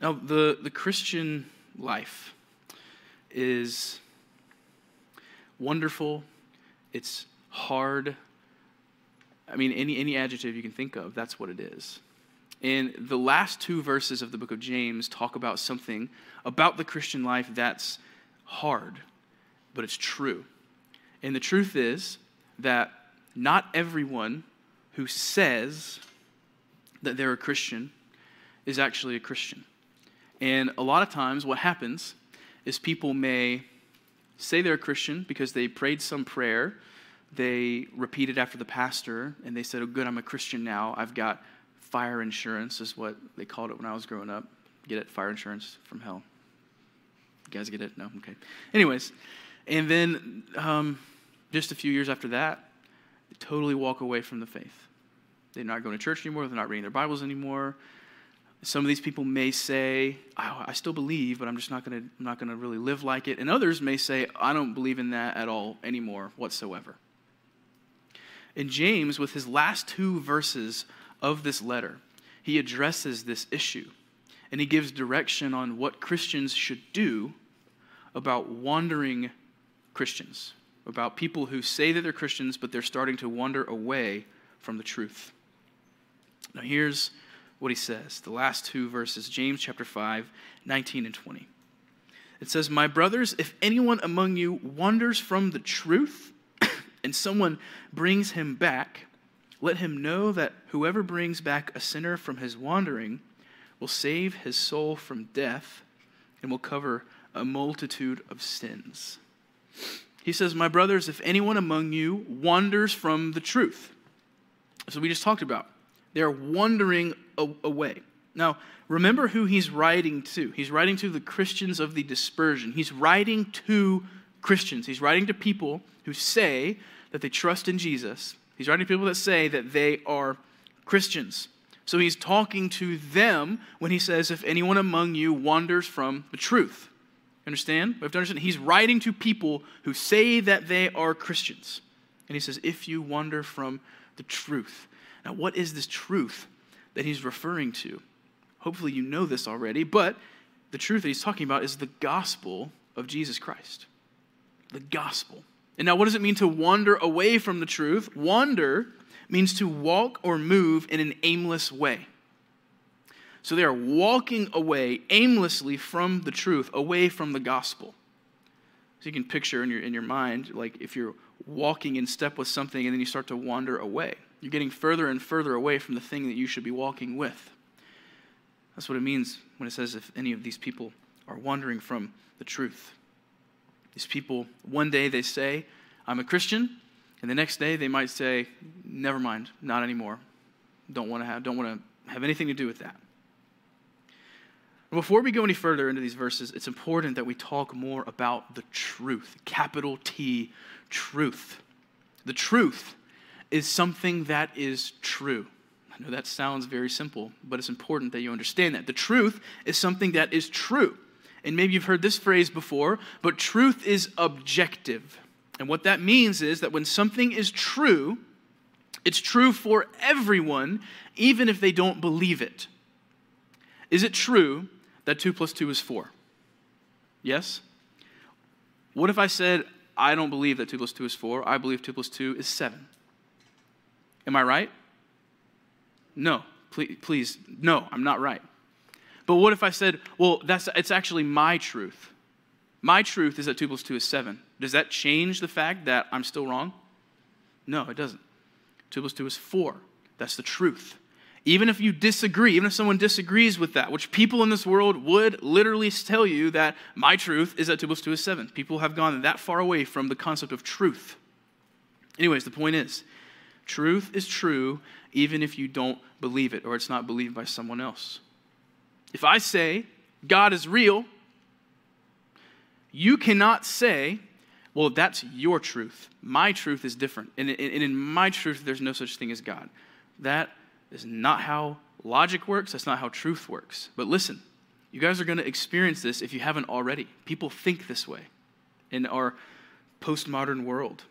Now, the, the Christian life is wonderful, it's hard. I mean, any, any adjective you can think of, that's what it is. And the last two verses of the book of James talk about something about the Christian life that's hard, but it's true. And the truth is that not everyone who says that they're a Christian is actually a Christian. And a lot of times, what happens is people may say they're a Christian because they prayed some prayer, they repeated after the pastor, and they said, Oh, good, I'm a Christian now. I've got fire insurance, is what they called it when I was growing up. Get it? Fire insurance from hell. You guys get it? No? Okay. Anyways, and then um, just a few years after that, they totally walk away from the faith. They're not going to church anymore, they're not reading their Bibles anymore. Some of these people may say, oh, I still believe, but I'm just not going to, really live like it. And others may say, I don't believe in that at all anymore whatsoever. And James, with his last two verses of this letter, he addresses this issue and he gives direction on what Christians should do about wandering Christians, about people who say that they're Christians, but they're starting to wander away from the truth. Now, here's what he says the last two verses, James chapter 5, 19 and 20. It says, My brothers, if anyone among you wanders from the truth and someone brings him back, let him know that whoever brings back a sinner from his wandering will save his soul from death and will cover a multitude of sins. He says, My brothers, if anyone among you wanders from the truth, so we just talked about, they're wandering away. Now, remember who he's writing to. He's writing to the Christians of the dispersion. He's writing to Christians. He's writing to people who say that they trust in Jesus. He's writing to people that say that they are Christians. So he's talking to them when he says, If anyone among you wanders from the truth. Understand? We have to understand. He's writing to people who say that they are Christians. And he says, If you wander from the truth. Now, what is this truth that he's referring to? Hopefully, you know this already, but the truth that he's talking about is the gospel of Jesus Christ. The gospel. And now, what does it mean to wander away from the truth? Wander means to walk or move in an aimless way. So they are walking away aimlessly from the truth, away from the gospel. So you can picture in your, in your mind, like if you're walking in step with something and then you start to wander away. You're getting further and further away from the thing that you should be walking with. That's what it means when it says if any of these people are wandering from the truth. These people, one day they say, I'm a Christian, and the next day they might say, never mind, not anymore. Don't want to have, don't want to have anything to do with that. Before we go any further into these verses, it's important that we talk more about the truth, capital T, truth. The truth is something that is true. I know that sounds very simple, but it's important that you understand that. The truth is something that is true. And maybe you've heard this phrase before, but truth is objective. And what that means is that when something is true, it's true for everyone, even if they don't believe it. Is it true that 2 plus 2 is 4? Yes? What if I said, I don't believe that 2 plus 2 is 4, I believe 2 plus 2 is 7? Am I right? No, please, please, no, I'm not right. But what if I said, well, that's, it's actually my truth? My truth is that 2 plus 2 is 7. Does that change the fact that I'm still wrong? No, it doesn't. 2 plus 2 is 4. That's the truth. Even if you disagree, even if someone disagrees with that, which people in this world would literally tell you that my truth is that 2 plus 2 is 7. People have gone that far away from the concept of truth. Anyways, the point is truth is true even if you don't believe it or it's not believed by someone else. If I say God is real, you cannot say, well, that's your truth. My truth is different. And in my truth, there's no such thing as God. That is not how logic works. That's not how truth works. But listen, you guys are going to experience this if you haven't already. People think this way in our postmodern world.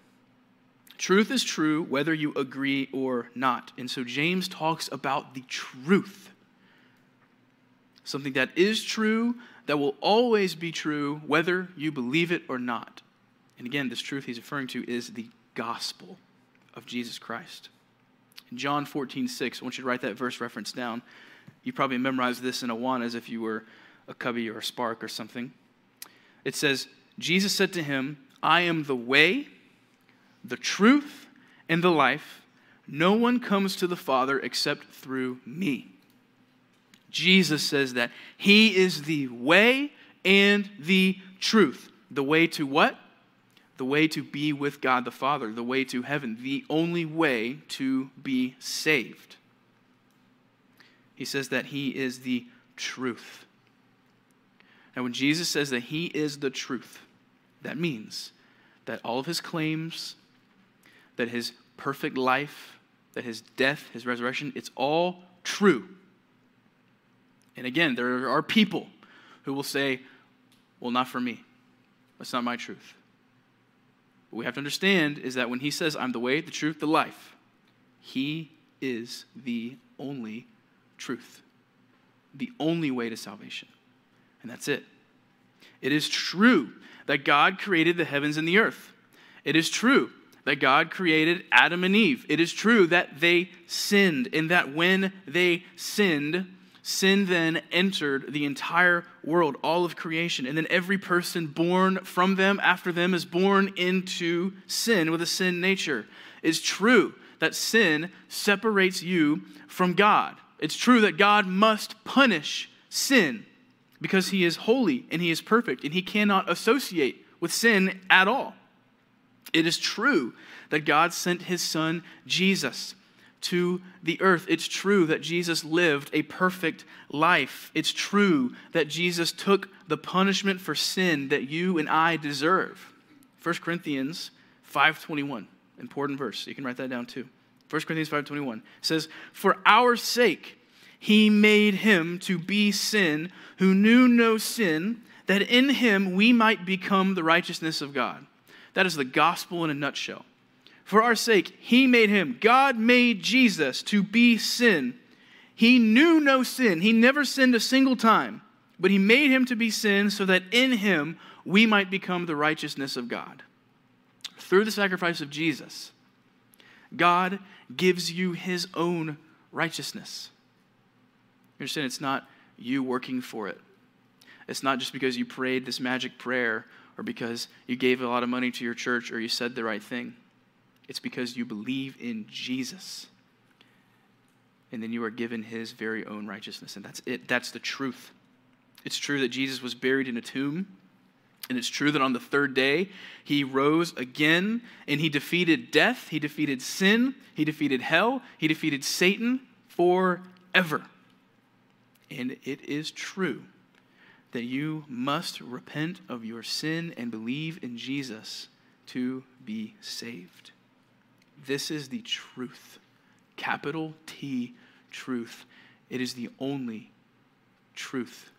Truth is true whether you agree or not. And so James talks about the truth. something that is true, that will always be true, whether you believe it or not. And again, this truth he's referring to is the gospel of Jesus Christ. In John 14, 6, I want you to write that verse reference down. You probably memorized this in AWANA as if you were a Cubbie or a spark or something. It says, Jesus said to him, I am the way, the truth, and the life. No one comes to the Father except through me. Jesus says that He is the way and the truth. The way to what? The way to be with God the Father, the way to heaven, the only way to be saved. He says that He is the truth. Now, when Jesus says that He is the truth, that means that all of His claims, that His perfect life, that His death, His resurrection, it's all true. And again, there are people who will say, well, not for me. That's not my truth. What we have to understand is that when he says, I'm the way, the truth, the life, he is the only truth, the only way to salvation. And that's it. It is true that God created the heavens and the earth. It is true that God created Adam and Eve. It is true that they sinned, and that when they sinned, sin then entered the entire world, all of creation. And then every person born from them, after them, is born into sin with a sin nature. It's true that sin separates you from God. It's true that God must punish sin because he is holy and he is perfect and he cannot associate with sin at all. It is true that God sent his son Jesus to the earth. It's true that Jesus lived a perfect life. It's true that Jesus took the punishment for sin that you and I deserve. 1 Corinthians 5:21, important verse. You can write that down too. 1 Corinthians 5:21 says, "For our sake he made him to be sin who knew no sin, that in him we might become the righteousness of God." That is the gospel in a nutshell. For our sake, he made him. God made Jesus to be sin. He knew no sin. He never sinned a single time. But he made him to be sin so that in him we might become the righteousness of God. Through the sacrifice of Jesus, God gives you his own righteousness. You understand? It's not you working for it. It's not just because you prayed this magic prayer or because you gave a lot of money to your church or you said the right thing. It's because you believe in Jesus. And then you are given his very own righteousness. And that's it. That's the truth. It's true that Jesus was buried in a tomb. And it's true that on the third day, he rose again and he defeated death, he defeated sin, he defeated hell, he defeated Satan forever. And it is true that you must repent of your sin and believe in Jesus to be saved. This is the truth. Capital T, truth. It is the only truth.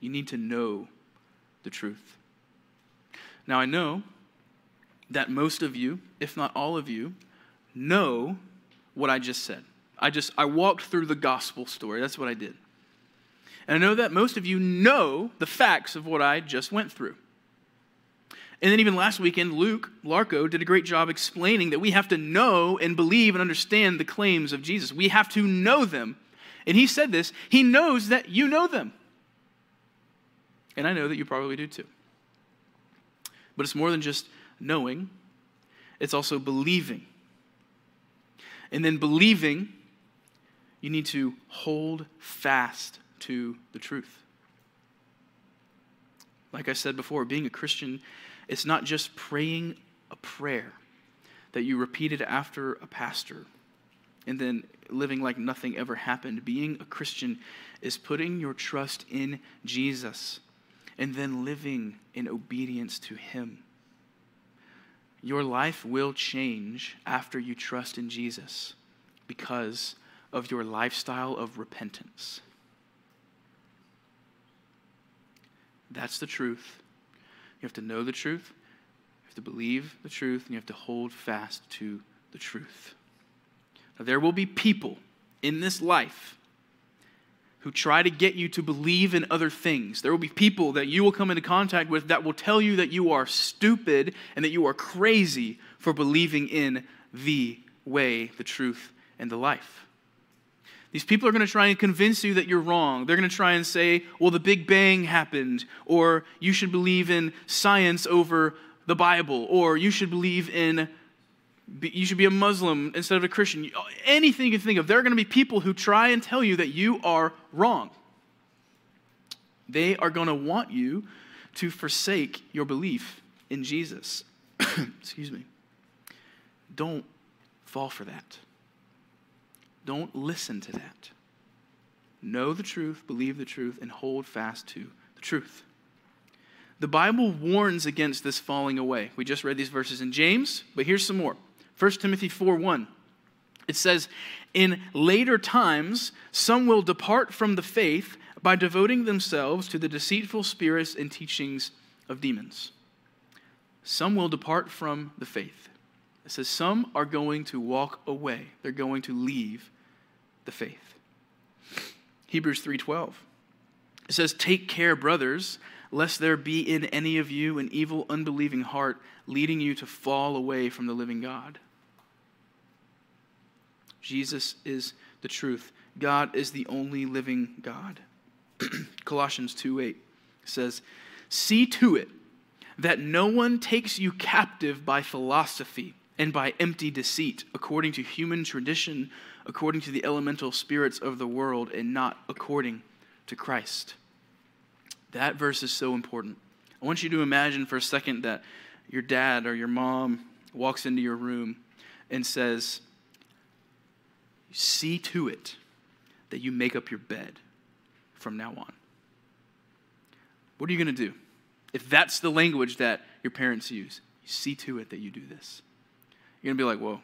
You need to know the truth. Now, I know that most of you, if not all of you, know what I just said. I just I walked through the gospel story. That's what I did. And I know that most of you know the facts of what I just went through. And then even last weekend, Luke Larco did a great job explaining that we have to know and believe and understand the claims of Jesus. We have to know them. And he said this, he knows that you know them. And I know that you probably do too. But it's more than just knowing, it's also believing. And then believing, you need to hold fast to the truth. Like I said before, being a Christian it's not just praying a prayer that you repeated after a pastor and then living like nothing ever happened. Being a Christian is putting your trust in Jesus and then living in obedience to Him. Your life will change after you trust in Jesus because of your lifestyle of repentance. That's the truth. You have to know the truth, you have to believe the truth, and you have to hold fast to the truth. Now, there will be people in this life who try to get you to believe in other things. There will be people that you will come into contact with that will tell you that you are stupid and that you are crazy for believing in the way, the truth, and the life. These people are going to try and convince you that you're wrong. They're going to try and say, well, the Big Bang happened, or you should believe in science over the Bible, or you should believe in you should be a Muslim instead of a Christian. Anything you can think of. There are going to be people who try and tell you that you are wrong. They are going to want you to forsake your belief in Jesus. Excuse me. Don't fall for that. Don't listen to that. Know the truth, believe the truth, and hold fast to the truth. The Bible warns against this falling away. We just read these verses in James, but here's some more. 1 Timothy 4 1. It says, In later times, some will depart from the faith by devoting themselves to the deceitful spirits and teachings of demons. Some will depart from the faith. It says, Some are going to walk away, they're going to leave the faith. Hebrews 3:12. It says, "Take care, brothers, lest there be in any of you an evil unbelieving heart leading you to fall away from the living God." Jesus is the truth. God is the only living God. Colossians 2:8 says, "See to it that no one takes you captive by philosophy and by empty deceit, according to human tradition, according to the elemental spirits of the world, and not according to Christ." That verse is so important. I want you to imagine for a second that your dad or your mom walks into your room and says, see to it that you make up your bed from now on. What are you going to do? If that's the language that your parents use, see to it that you do this. You're going to be like, well,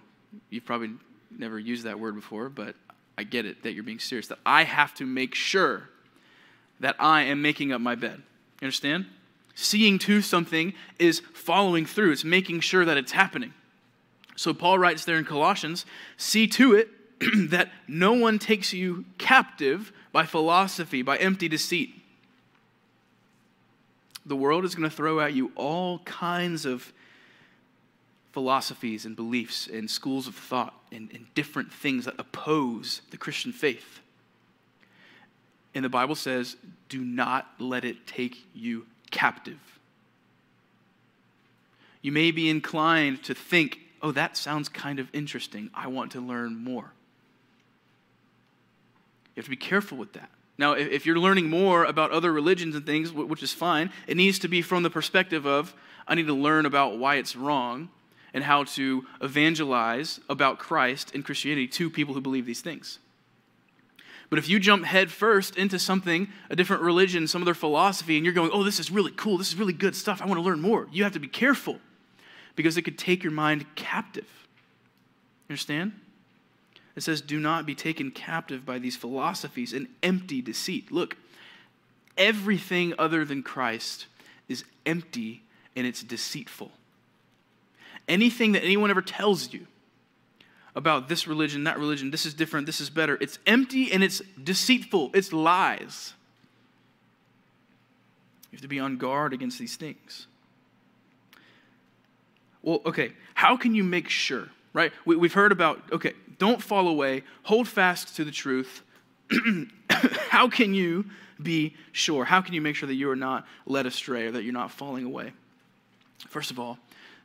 you've probably never used that word before, but I get it that you're being serious. That I have to make sure that I am making up my bed. You understand? Seeing to something is following through, it's making sure that it's happening. So Paul writes there in Colossians see to it that no one takes you captive by philosophy, by empty deceit. The world is going to throw at you all kinds of philosophies and beliefs and schools of thought and, and different things that oppose the Christian faith. And the Bible says, do not let it take you captive. You may be inclined to think, oh, that sounds kind of interesting. I want to learn more. You have to be careful with that. Now, if you're learning more about other religions and things, which is fine, it needs to be from the perspective of I need to learn about why it's wrong and how to evangelize about Christ and Christianity to people who believe these things. But if you jump headfirst into something, a different religion, some other philosophy, and you're going, oh, this is really cool, this is really good stuff, I want to learn more, you have to be careful because it could take your mind captive. Understand? It says, Do not be taken captive by these philosophies and empty deceit. Look, everything other than Christ is empty and it's deceitful. Anything that anyone ever tells you about this religion, that religion, this is different, this is better, it's empty and it's deceitful, it's lies. You have to be on guard against these things. Well, okay, how can you make sure, right? We, have heard about, okay, don't fall away. Hold fast to the truth. How can you be sure? How can you make sure that you are not led astray or that you're not falling away? First of all,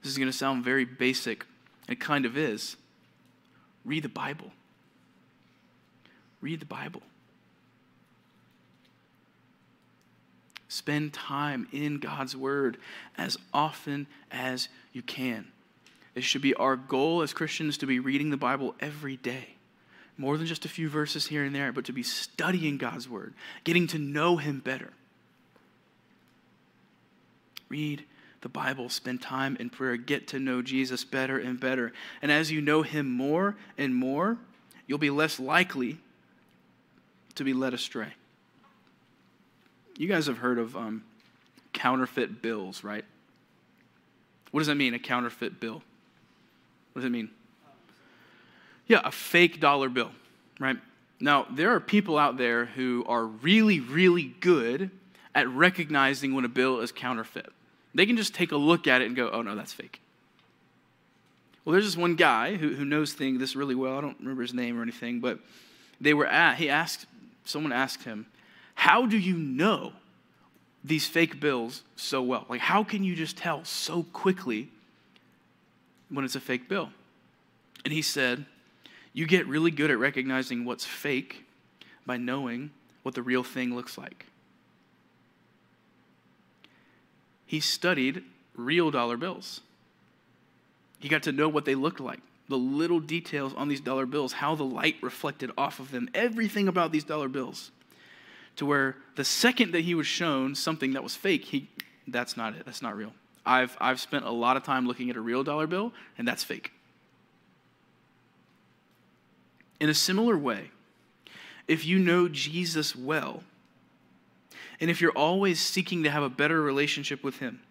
this is going to sound very basic. It kind of is. Read the Bible. Read the Bible. Spend time in God's Word as often as you can. It should be our goal as Christians to be reading the Bible every day. More than just a few verses here and there, but to be studying God's Word, getting to know Him better. Read the Bible, spend time in prayer, get to know Jesus better and better. And as you know Him more and more, you'll be less likely to be led astray. You guys have heard of um, counterfeit bills, right? What does that mean, a counterfeit bill? What does it mean? Yeah, a fake dollar bill, right? Now, there are people out there who are really, really good at recognizing when a bill is counterfeit. They can just take a look at it and go, oh no, that's fake. Well, there's this one guy who, who knows things this really well. I don't remember his name or anything, but they were at, he asked, someone asked him, How do you know these fake bills so well? Like, how can you just tell so quickly when it's a fake bill? And he said, You get really good at recognizing what's fake by knowing what the real thing looks like. He studied real dollar bills. He got to know what they looked like, the little details on these dollar bills, how the light reflected off of them, everything about these dollar bills. To where the second that he was shown something that was fake, he that's not it. That's not real. I've I've spent a lot of time looking at a real dollar bill, and that's fake. In a similar way, if you know Jesus well, and if you're always seeking to have a better relationship with him,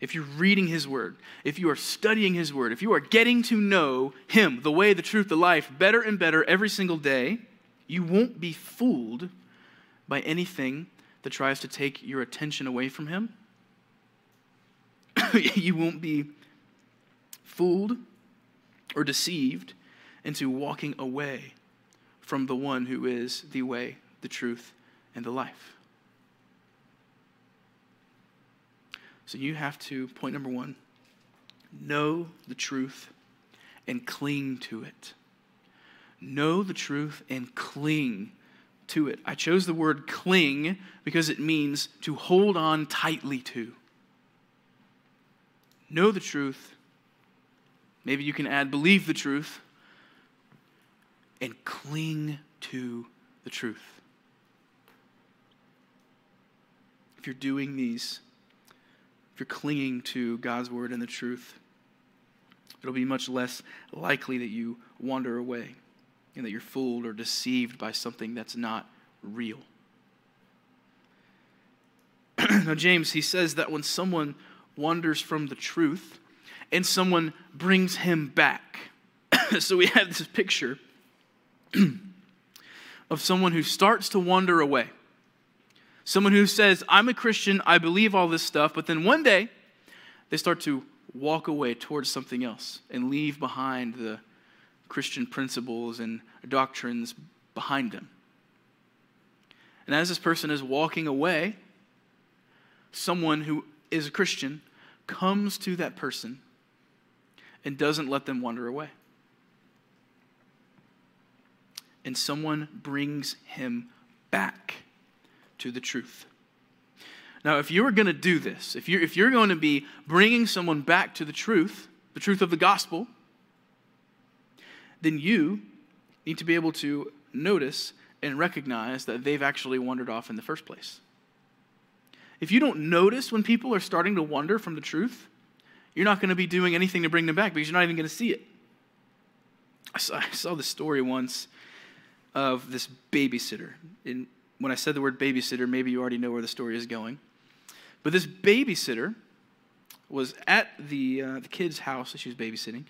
if you're reading His Word, if you are studying His Word, if you are getting to know Him, the way, the truth, the life, better and better every single day, you won't be fooled by anything that tries to take your attention away from Him. you won't be fooled or deceived into walking away from the one who is the way, the truth, and the life. So you have to, point number one, know the truth and cling to it. Know the truth and cling to it. I chose the word cling because it means to hold on tightly to. Know the truth. Maybe you can add believe the truth and cling to the truth. If you're doing these, if you're clinging to God's word and the truth, it'll be much less likely that you wander away and that you're fooled or deceived by something that's not real. now, James, he says that when someone wanders from the truth and someone brings him back, so we have this picture of someone who starts to wander away. Someone who says, I'm a Christian, I believe all this stuff, but then one day they start to walk away towards something else and leave behind the Christian principles and doctrines behind them. And as this person is walking away, someone who is a Christian comes to that person and doesn't let them wander away. And someone brings him back to the truth. Now, if you're going to do this, if you're, if you're going to be bringing someone back to the truth, the truth of the gospel, then you need to be able to notice and recognize that they've actually wandered off in the first place. If you don't notice when people are starting to wander from the truth, you're not going to be doing anything to bring them back because you're not even going to see it. I saw, I saw this story once of this babysitter. In, when I said the word babysitter, maybe you already know where the story is going. But this babysitter was at the, uh, the kid's house that she was babysitting,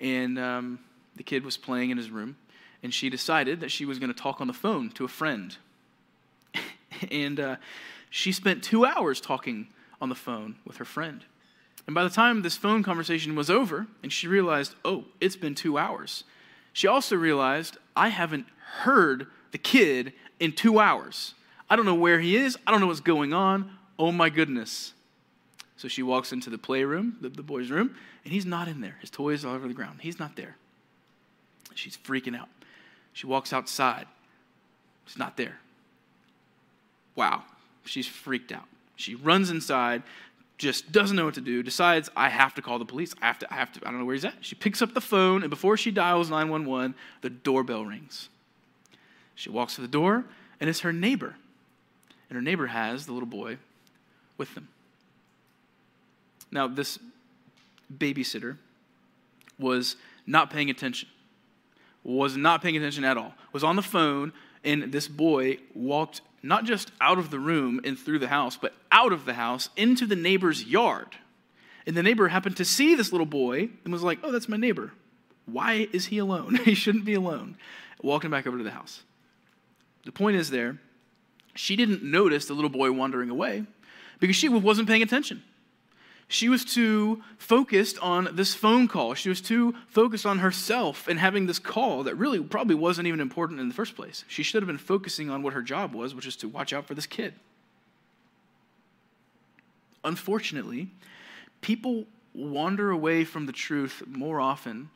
and um, the kid was playing in his room, and she decided that she was going to talk on the phone to a friend. and uh, she spent two hours talking on the phone with her friend. And by the time this phone conversation was over, and she realized, oh, it's been two hours, she also realized, I haven't heard the kid in two hours. I don't know where he is. I don't know what's going on. Oh my goodness. So she walks into the playroom, the, the boy's room, and he's not in there. His toys are all over the ground. He's not there. She's freaking out. She walks outside. He's not there. Wow. She's freaked out. She runs inside, just doesn't know what to do, decides, I have to call the police. I have to, I have to, I don't know where he's at. She picks up the phone, and before she dials 911, the doorbell rings. She walks to the door, and it's her neighbor. And her neighbor has the little boy with them. Now, this babysitter was not paying attention, was not paying attention at all, was on the phone, and this boy walked not just out of the room and through the house, but out of the house into the neighbor's yard. And the neighbor happened to see this little boy and was like, Oh, that's my neighbor. Why is he alone? he shouldn't be alone. Walking back over to the house. The point is there, she didn't notice the little boy wandering away because she wasn't paying attention. She was too focused on this phone call. She was too focused on herself and having this call that really probably wasn't even important in the first place. She should have been focusing on what her job was, which is to watch out for this kid. Unfortunately, people wander away from the truth more often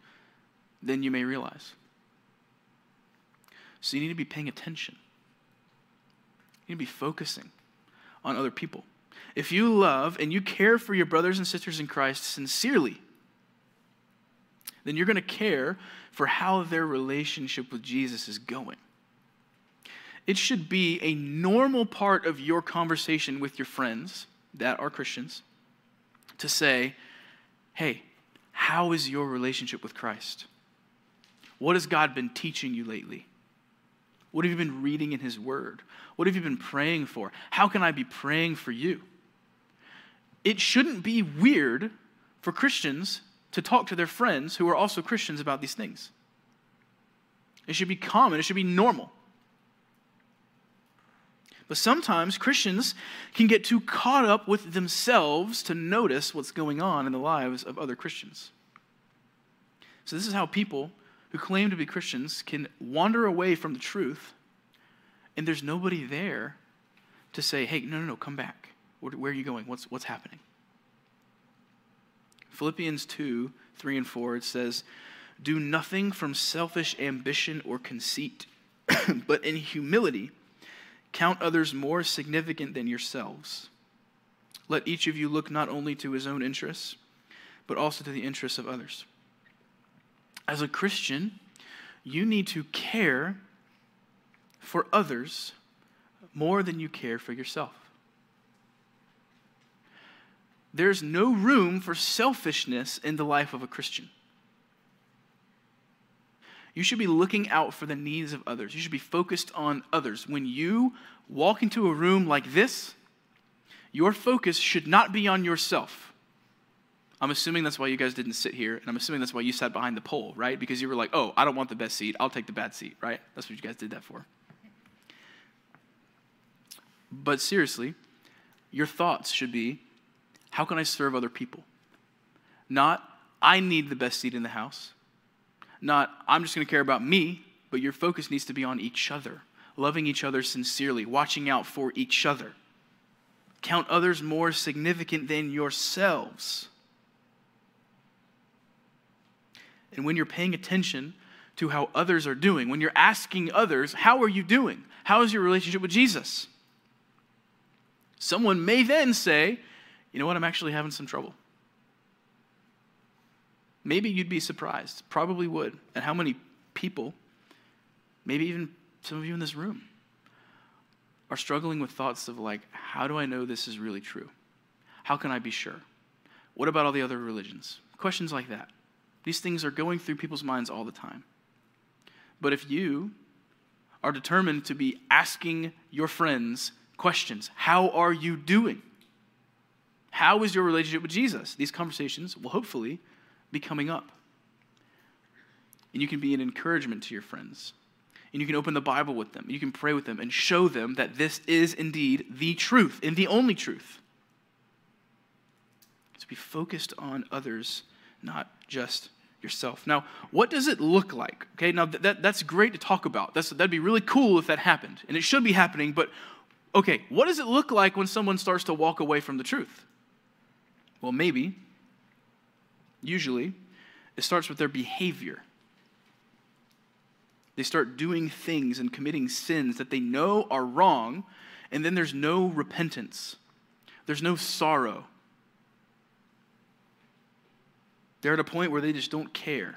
than you may realize. So you need to be paying attention. You need to be focusing on other people. If you love and you care for your brothers and sisters in Christ sincerely, then you're going to care for how their relationship with Jesus is going. It should be a normal part of your conversation with your friends that are Christians to say, hey, how is your relationship with Christ? What has God been teaching you lately? What have you been reading in His Word? What have you been praying for? How can I be praying for you? It shouldn't be weird for Christians to talk to their friends who are also Christians about these things. It should be common, it should be normal. But sometimes Christians can get too caught up with themselves to notice what's going on in the lives of other Christians. So, this is how people who claim to be Christians can wander away from the truth, and there's nobody there to say, hey, no, no, no, come back. Where, where are you going? What's, what's happening? Philippians 2 3 and 4, it says, Do nothing from selfish ambition or conceit, but in humility Count others more significant than yourselves. Let each of you look not only to his own interests, but also to the interests of others. As a Christian, you need to care for others more than you care for yourself. There's no room for selfishness in the life of a Christian. You should be looking out for the needs of others. You should be focused on others. When you walk into a room like this, your focus should not be on yourself. I'm assuming that's why you guys didn't sit here, and I'm assuming that's why you sat behind the pole, right? Because you were like, oh, I don't want the best seat, I'll take the bad seat, right? That's what you guys did that for. But seriously, your thoughts should be how can I serve other people? Not, I need the best seat in the house. Not, I'm just going to care about me, but your focus needs to be on each other, loving each other sincerely, watching out for each other. Count others more significant than yourselves. And when you're paying attention to how others are doing, when you're asking others, How are you doing? How is your relationship with Jesus? Someone may then say, You know what? I'm actually having some trouble. Maybe you'd be surprised, probably would, at how many people, maybe even some of you in this room, are struggling with thoughts of like, how do I know this is really true? How can I be sure? What about all the other religions? Questions like that. These things are going through people's minds all the time. But if you are determined to be asking your friends questions, how are you doing? How is your relationship with Jesus? These conversations will hopefully be coming up. And you can be an encouragement to your friends. And you can open the Bible with them. You can pray with them and show them that this is indeed the truth and the only truth. To be focused on others, not just yourself. Now, what does it look like? Okay, now that, that's great to talk about. That's, that'd be really cool if that happened. And it should be happening, but okay, what does it look like when someone starts to walk away from the truth? Well, maybe usually, it starts with their behavior. They start doing things and committing sins that they know are wrong, and then there's no repentance, there's no sorrow. They're at a point where they just don't care.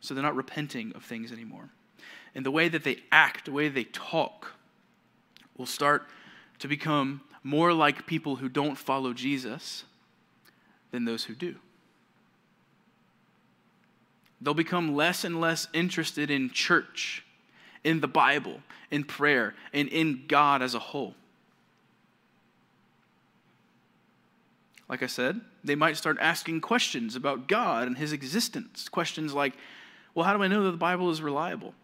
So they're not repenting of things anymore. And the way that they act, the way they talk, will start to become more like people who don't follow Jesus than those who do. They'll become less and less interested in church, in the Bible, in prayer, and in God as a whole. Like I said, they might start asking questions about God and his existence. Questions like, well, how do I know that the Bible is reliable?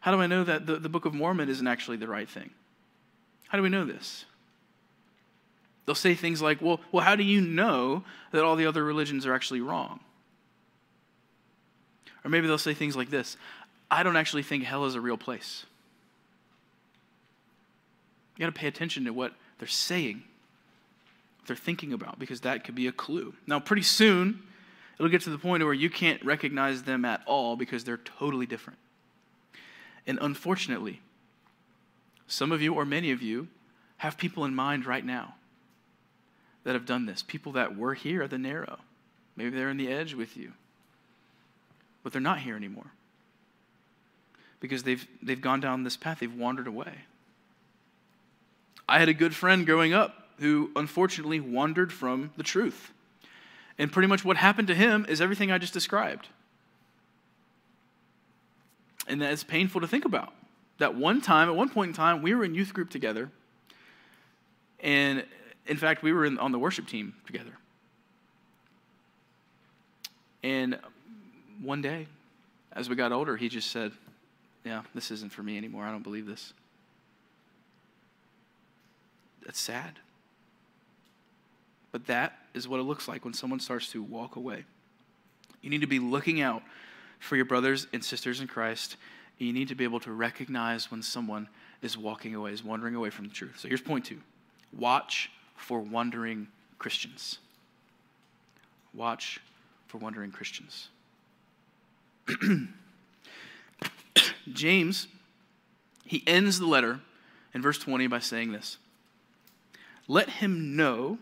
How do I know that the, the Book of Mormon isn't actually the right thing? How do we know this? They'll say things like, well, well, how do you know that all the other religions are actually wrong? Or maybe they'll say things like this I don't actually think hell is a real place. You got to pay attention to what they're saying, they're thinking about, because that could be a clue. Now, pretty soon, it'll get to the point where you can't recognize them at all because they're totally different. And unfortunately, some of you or many of you have people in mind right now that have done this. People that were here at the narrow. Maybe they're in the edge with you, but they're not here anymore because they've, they've gone down this path, they've wandered away. I had a good friend growing up who unfortunately wandered from the truth. And pretty much what happened to him is everything I just described. And that is painful to think about. That one time, at one point in time, we were in youth group together. And in fact, we were in, on the worship team together. And one day, as we got older, he just said, Yeah, this isn't for me anymore. I don't believe this. That's sad. But that is what it looks like when someone starts to walk away. You need to be looking out for your brothers and sisters in Christ. You need to be able to recognize when someone is walking away, is wandering away from the truth. So here's point two watch for wandering Christians. Watch for wandering Christians. James, he ends the letter in verse 20 by saying this Let him know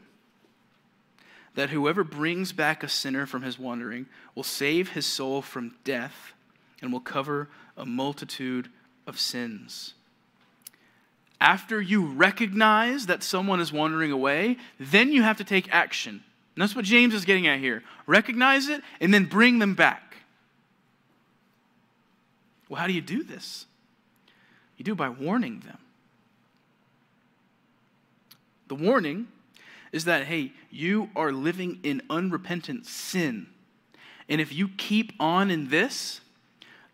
that whoever brings back a sinner from his wandering will save his soul from death and will cover a multitude of sins. After you recognize that someone is wandering away, then you have to take action. And that's what James is getting at here. Recognize it and then bring them back. Well, how do you do this? You do by warning them. The warning is that, hey, you are living in unrepentant sin. And if you keep on in this,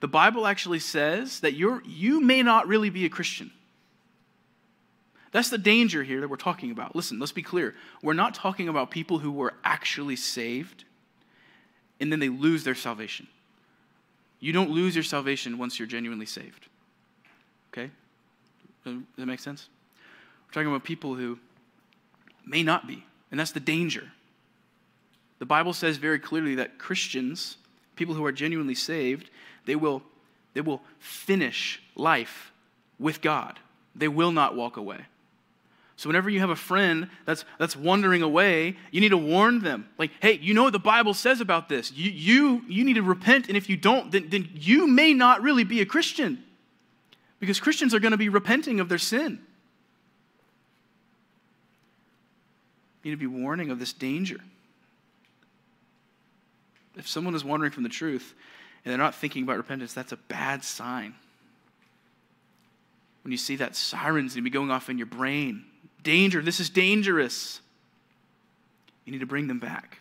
the Bible actually says that you're, you may not really be a Christian. That's the danger here that we're talking about. Listen, let's be clear. We're not talking about people who were actually saved and then they lose their salvation. You don't lose your salvation once you're genuinely saved. Okay? Does that make sense? We're talking about people who may not be. And that's the danger. The Bible says very clearly that Christians, people who are genuinely saved, they will, they will finish life with God. They will not walk away. So whenever you have a friend that's that's wandering away, you need to warn them. Like, hey, you know what the Bible says about this. You you you need to repent, and if you don't, then, then you may not really be a Christian. Because Christians are going to be repenting of their sin. Need to be warning of this danger. If someone is wandering from the truth and they're not thinking about repentance, that's a bad sign. When you see that sirens need to be going off in your brain, danger, this is dangerous. You need to bring them back.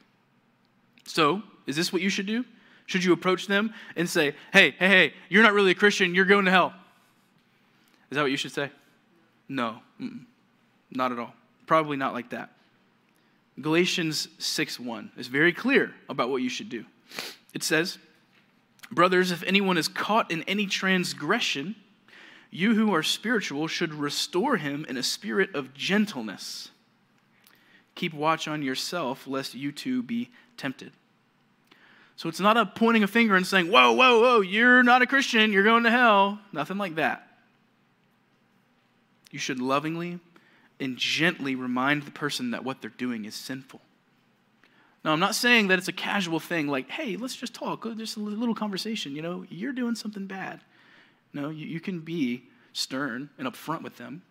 So, is this what you should do? Should you approach them and say, hey, hey, hey, you're not really a Christian, you're going to hell? Is that what you should say? No, Mm-mm. not at all. Probably not like that. Galatians 6:1 is very clear about what you should do. It says, "Brothers, if anyone is caught in any transgression, you who are spiritual should restore him in a spirit of gentleness. Keep watch on yourself lest you too be tempted." So it's not a pointing a finger and saying, "Whoa, whoa, whoa, you're not a Christian, you're going to hell." Nothing like that. You should lovingly and gently remind the person that what they're doing is sinful. Now, I'm not saying that it's a casual thing like, hey, let's just talk, uh, just a little conversation. You know, you're doing something bad. No, you, you can be stern and upfront with them,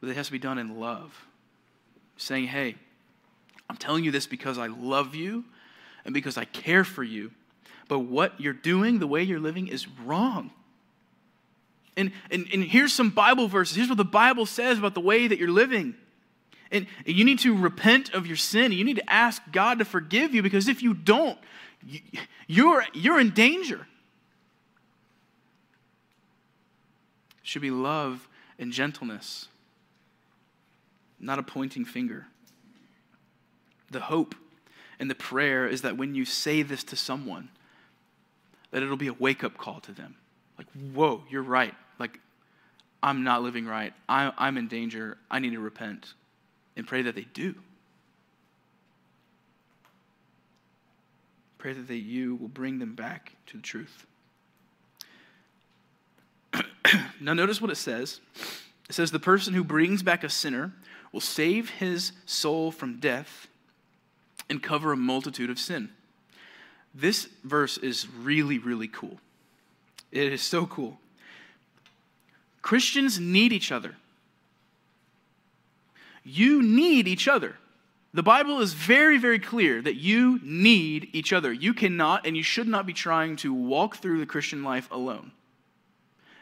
but it has to be done in love. Saying, hey, I'm telling you this because I love you and because I care for you, but what you're doing, the way you're living, is wrong. And, and, and here's some Bible verses. Here's what the Bible says about the way that you're living. And you need to repent of your sin. You need to ask God to forgive you because if you don't, you're, you're in danger. It should be love and gentleness, not a pointing finger. The hope and the prayer is that when you say this to someone, that it'll be a wake up call to them. Like, whoa, you're right. Like, I'm not living right. I, I'm in danger. I need to repent. And pray that they do. Pray that they, you will bring them back to the truth. now, notice what it says. It says, The person who brings back a sinner will save his soul from death and cover a multitude of sin. This verse is really, really cool. It is so cool. Christians need each other. You need each other. The Bible is very, very clear that you need each other. You cannot and you should not be trying to walk through the Christian life alone.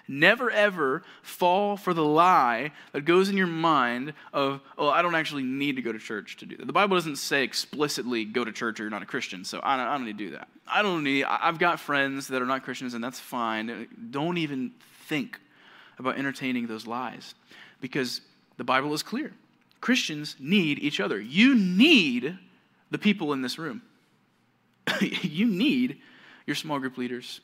Never ever fall for the lie that goes in your mind of, oh, I don't actually need to go to church to do that. The Bible doesn't say explicitly go to church or you're not a Christian, so I don't, I don't need to do that. I don't need, I've got friends that are not Christians, and that's fine. Don't even think about entertaining those lies because the Bible is clear. Christians need each other. You need the people in this room. you need your small group leaders.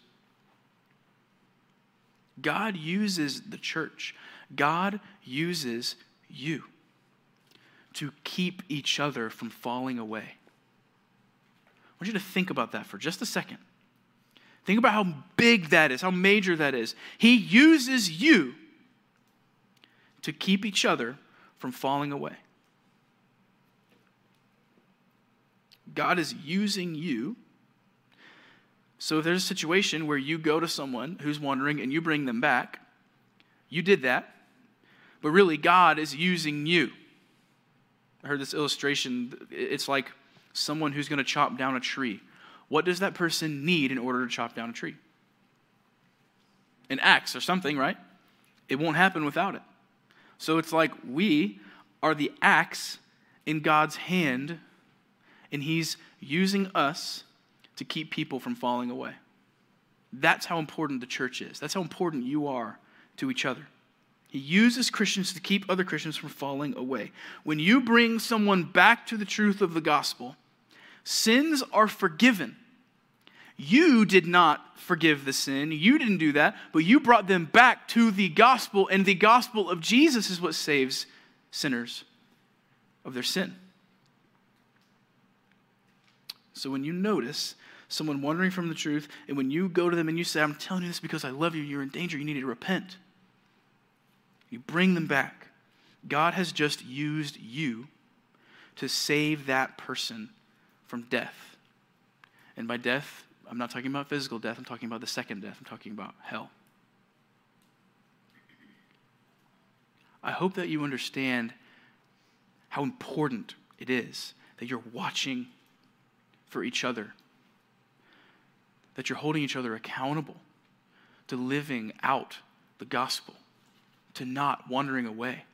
God uses the church, God uses you to keep each other from falling away. I want you to think about that for just a second. Think about how big that is, how major that is. He uses you to keep each other from falling away. God is using you so if there's a situation where you go to someone who's wandering and you bring them back, you did that, but really God is using you. I heard this illustration. It's like someone who's going to chop down a tree. What does that person need in order to chop down a tree? An axe or something, right? It won't happen without it. So it's like we are the axe in God's hand, and He's using us to keep people from falling away. That's how important the church is. That's how important you are to each other. He uses Christians to keep other Christians from falling away. When you bring someone back to the truth of the gospel, sins are forgiven. You did not forgive the sin. You didn't do that, but you brought them back to the gospel, and the gospel of Jesus is what saves sinners of their sin. So when you notice someone wandering from the truth, and when you go to them and you say, I'm telling you this because I love you, you're in danger, you need to repent. You bring them back. God has just used you to save that person from death. And by death, I'm not talking about physical death, I'm talking about the second death, I'm talking about hell. I hope that you understand how important it is that you're watching for each other that you're holding each other accountable to living out the gospel, to not wandering away.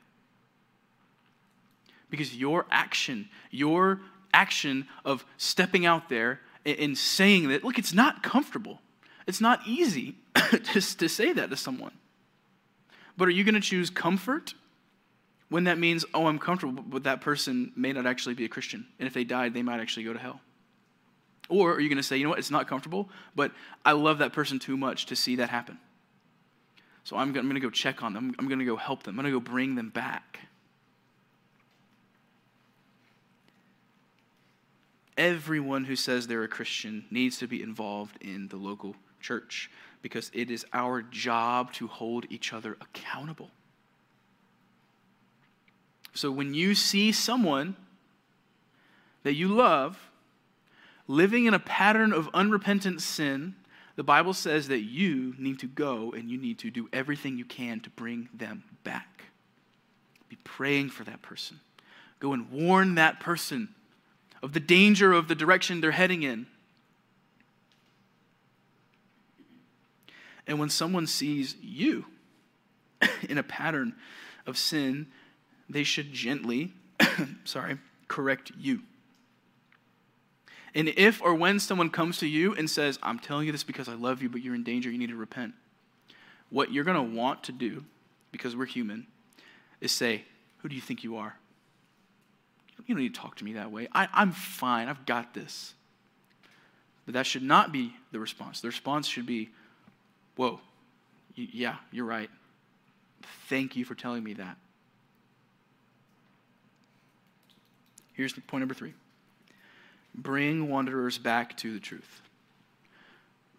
Because your action, your action of stepping out there and saying that, look, it's not comfortable. It's not easy to, to say that to someone. But are you going to choose comfort when that means, oh, I'm comfortable, but that person may not actually be a Christian? And if they died, they might actually go to hell. Or are you going to say, you know what, it's not comfortable, but I love that person too much to see that happen. So I'm going to go check on them. I'm going to go help them. I'm going to go bring them back. Everyone who says they're a Christian needs to be involved in the local church because it is our job to hold each other accountable. So when you see someone that you love living in a pattern of unrepentant sin, the Bible says that you need to go and you need to do everything you can to bring them back. Be praying for that person. Go and warn that person of the danger of the direction they're heading in. And when someone sees you in a pattern of sin, they should gently, sorry, correct you. And if or when someone comes to you and says, I'm telling you this because I love you, but you're in danger, you need to repent, what you're going to want to do because we're human, is say, Who do you think you are? You don't need to talk to me that way. I, I'm fine. I've got this. But that should not be the response. The response should be, Whoa, yeah, you're right. Thank you for telling me that. Here's point number three bring wanderers back to the truth.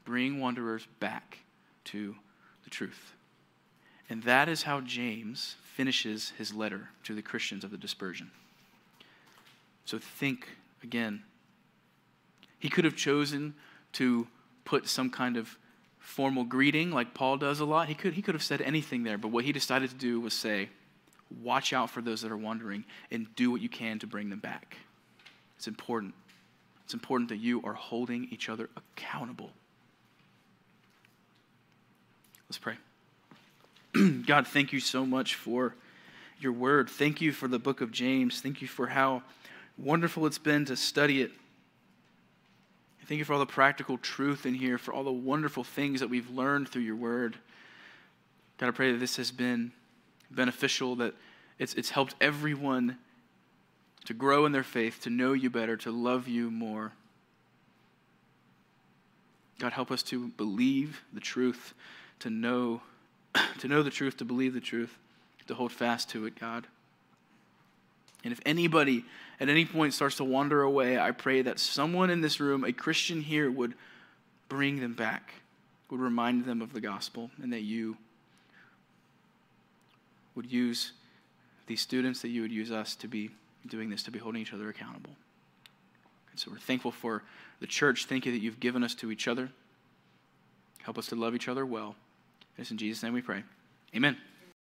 Bring wanderers back to the truth. And that is how James finishes his letter to the Christians of the dispersion. So think again. He could have chosen to put some kind of formal greeting like Paul does a lot. He could, he could have said anything there, but what he decided to do was say, Watch out for those that are wandering and do what you can to bring them back. It's important. It's important that you are holding each other accountable. Let's pray. God, thank you so much for your word. Thank you for the book of James. Thank you for how wonderful it's been to study it. Thank you for all the practical truth in here, for all the wonderful things that we've learned through your word. God, I pray that this has been beneficial, that it's, it's helped everyone to grow in their faith, to know you better, to love you more. God, help us to believe the truth, to know, to know the truth, to believe the truth, to hold fast to it, God. And if anybody at any point starts to wander away, I pray that someone in this room, a Christian here, would bring them back, would remind them of the gospel, and that you would use these students, that you would use us to be doing this, to be holding each other accountable. And so we're thankful for the church. Thank you that you've given us to each other. Help us to love each other well. It's in Jesus' name we pray. Amen.